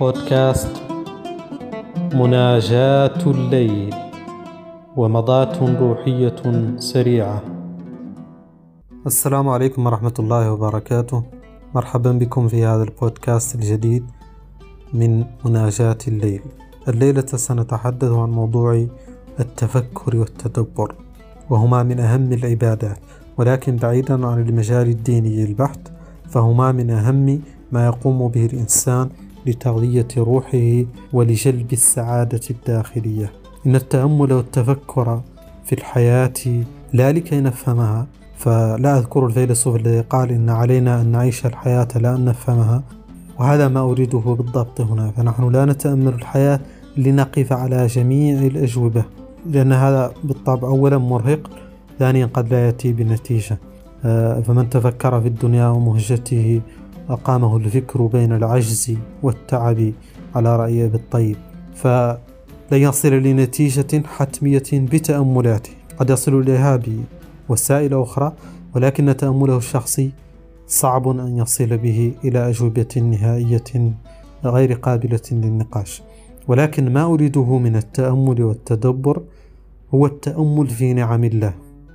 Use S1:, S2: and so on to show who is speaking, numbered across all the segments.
S1: بودكاست مناجاة الليل ومضاة روحية سريعة.
S2: السلام عليكم ورحمة الله وبركاته. مرحبا بكم في هذا البودكاست الجديد من مناجاة الليل. الليلة سنتحدث عن موضوع التفكر والتدبر وهما من أهم العبادات. ولكن بعيدا عن المجال الديني البحت فهما من أهم ما يقوم به الإنسان لتغذية روحه ولجلب السعادة الداخلية. إن التأمل والتفكر في الحياة لا لكي نفهمها فلا أذكر الفيلسوف الذي قال إن علينا أن نعيش الحياة لا أن نفهمها. وهذا ما أريده بالضبط هنا فنحن لا نتأمل الحياة لنقف على جميع الأجوبة لأن هذا بالطبع أولا مرهق ثانيا قد لا يأتي بنتيجة آه، فمن تفكر في الدنيا ومهجته أقامه الفكر بين العجز والتعب على رأي أبي الطيب. فلن يصل لنتيجة حتمية بتأملاته. قد يصل إليها بوسائل أخرى ولكن تأمله الشخصي صعب أن يصل به إلى أجوبة نهائية غير قابلة للنقاش. ولكن ما أريده من التأمل والتدبر هو التأمل في نعم الله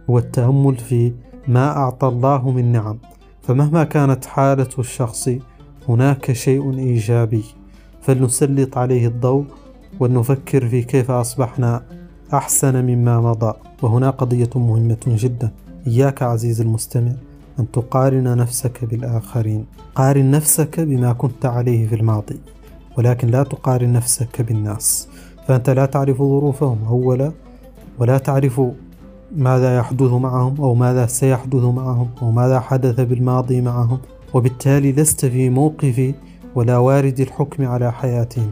S2: هو التأمل في ما أعطى الله من نعم. فمهما كانت حالة الشخص هناك شيء إيجابي. فلنسلط عليه الضوء ولنفكر في كيف أصبحنا أحسن مما مضى. وهنا قضية مهمة جدا. إياك عزيزي المستمع أن تقارن نفسك بالآخرين. قارن نفسك بما كنت عليه في الماضي ولكن لا تقارن نفسك بالناس. فأنت لا تعرف ظروفهم أولا ولا تعرف ماذا يحدث معهم أو ماذا سيحدث معهم أو ماذا حدث بالماضي معهم وبالتالي لست في موقف ولا وارد الحكم على حياتهم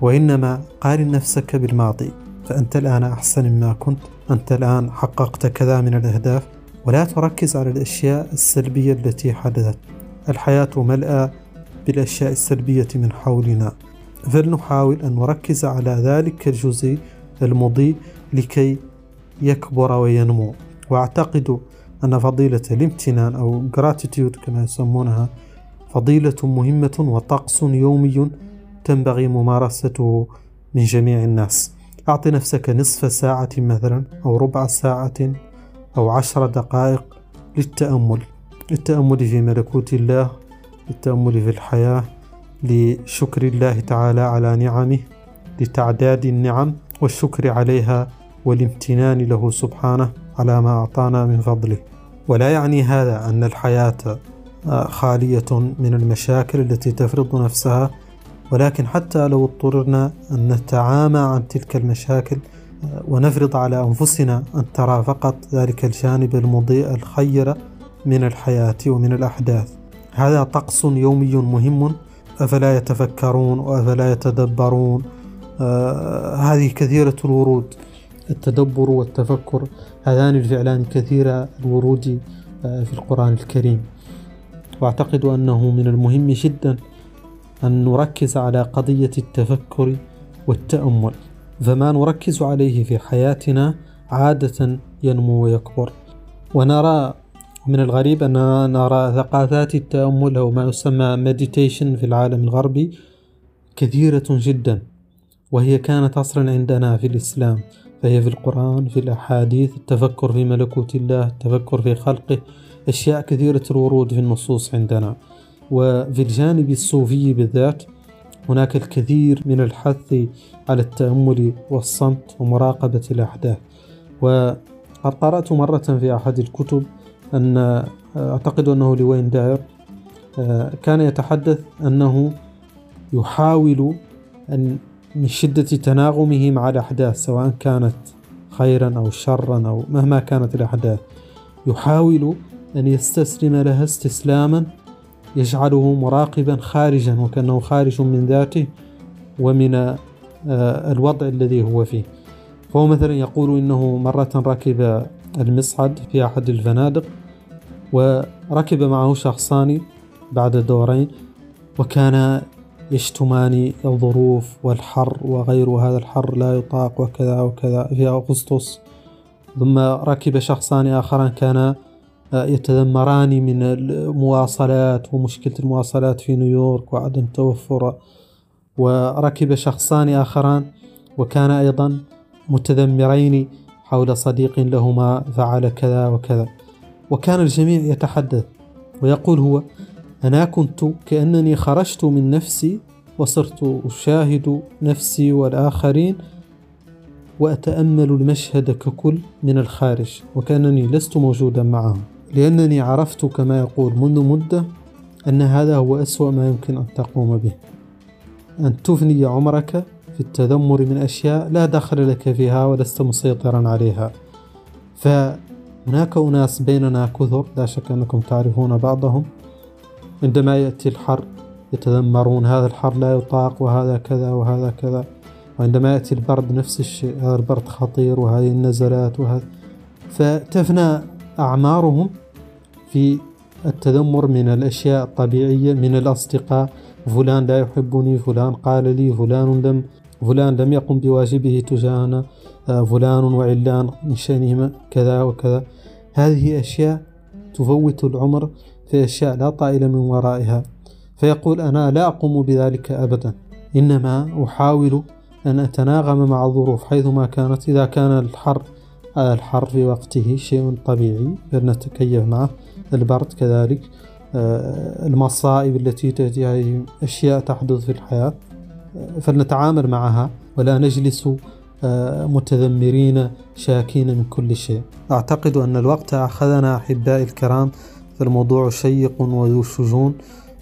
S2: وإنما قارن نفسك بالماضي فأنت الآن أحسن مما كنت أنت الآن حققت كذا من الأهداف ولا تركز على الأشياء السلبية التي حدثت الحياة ملأى بالأشياء السلبية من حولنا فلنحاول أن نركز على ذلك الجزء المضيء لكي يكبر وينمو. وأعتقد أن فضيلة الامتنان أو gratitude كما يسمونها فضيلة مهمة وطقس يومي تنبغي ممارسته من جميع الناس. أعط نفسك نصف ساعة مثلا أو ربع ساعة أو عشر دقائق للتأمل. للتأمل في ملكوت الله للتأمل في الحياة لشكر الله تعالى على نعمه لتعداد النعم والشكر عليها والامتنان له سبحانه على ما أعطانا من فضله. ولا يعني هذا أن الحياة خالية من المشاكل التي تفرض نفسها. ولكن حتى لو اضطررنا أن نتعامى عن تلك المشاكل ونفرض على أنفسنا أن ترى فقط ذلك الجانب المضيء الخير من الحياة ومن الأحداث. هذا طقس يومي مهم. أفلا يتفكرون وأفلا يتدبرون؟ آه هذه كثيرة الورود. التدبر والتفكر. هذان الفعلان كثير الورود آه في القرآن الكريم. وأعتقد أنه من المهم جدا أن نركز على قضية التفكر والتأمل. فما نركز عليه في حياتنا عادة ينمو ويكبر. ونرى من الغريب أننا نرى ثقافات التأمل أو ما يسمى مديتيشن في العالم الغربي كثيرة جدا وهي كانت أصلا عندنا في الإسلام. فهي في القرآن في الأحاديث التفكر في ملكوت الله التفكر في خلقه أشياء كثيرة الورود في النصوص عندنا. وفي الجانب الصوفي بالذات هناك الكثير من الحث على التأمل والصمت ومراقبة الأحداث. وقد قرأت مرة في أحد الكتب أن أعتقد أنه لوين داير كان يتحدث أنه يحاول أن من شدة تناغمه مع الأحداث سواء كانت خيرا أو شرا أو مهما كانت الأحداث. يحاول أن يستسلم لها استسلاما يجعله مراقبا خارجا وكأنه خارج من ذاته ومن الوضع الذي هو فيه. فهو مثلا يقول إنه مرة ركب المصعد في أحد الفنادق وركب معه شخصان بعد دورين وكان يشتمان الظروف والحر وغير هذا الحر لا يطاق وكذا وكذا في أغسطس. ثم ركب شخصان آخران كانا يتذمران من المواصلات ومشكلة المواصلات في نيويورك وعدم توفر. وركب شخصان آخران وكان أيضا متذمرين حول صديق لهما فعل كذا وكذا. وكان الجميع يتحدث ويقول هو أنا كنت كأنني خرجت من نفسي وصرت أشاهد نفسي والآخرين وأتأمل المشهد ككل من الخارج وكأنني لست موجودا معهم. لأنني عرفت كما يقول منذ مدة أن هذا هو أسوأ ما يمكن أن تقوم به. أن تفني عمرك في التذمر من أشياء لا دخل لك فيها ولست مسيطرا عليها. فهناك أناس بيننا كثر لا شك أنكم تعرفون بعضهم. عندما يأتي الحر يتذمرون هذا الحر لا يطاق وهذا كذا وهذا كذا. وعندما يأتي البرد نفس الشيء هذا البرد خطير وهذه النزلات وهذا. فتفنى أعمارهم في التذمر من الأشياء الطبيعية من الأصدقاء. فلان لا يحبني فلان قال لي فلان لم فلان لم يقم بواجبه تجاهنا. آه، فلان وعلان من شأنهما كذا وكذا. هذه أشياء تفوت العمر. في أشياء لا طائل من ورائها. فيقول أنا لا أقوم بذلك أبدا. إنما أحاول أن أتناغم مع الظروف حيثما كانت إذا كان الحر الحر في وقته شيء طبيعي فلنتكيف معه. البرد كذلك. آه، المصائب التي تأتي هذه أشياء تحدث في الحياة. آه، فلنتعامل معها ولا نجلس آه، متذمرين شاكين من كل شيء. أعتقد أن الوقت أخذنا أحبائي الكرام فالموضوع شيق وذو شجون.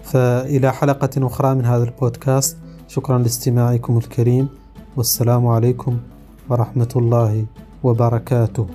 S2: فإلى حلقة أخرى من هذا البودكاست. شكرا لاستماعكم الكريم. والسلام عليكم ورحمة الله وبركاته.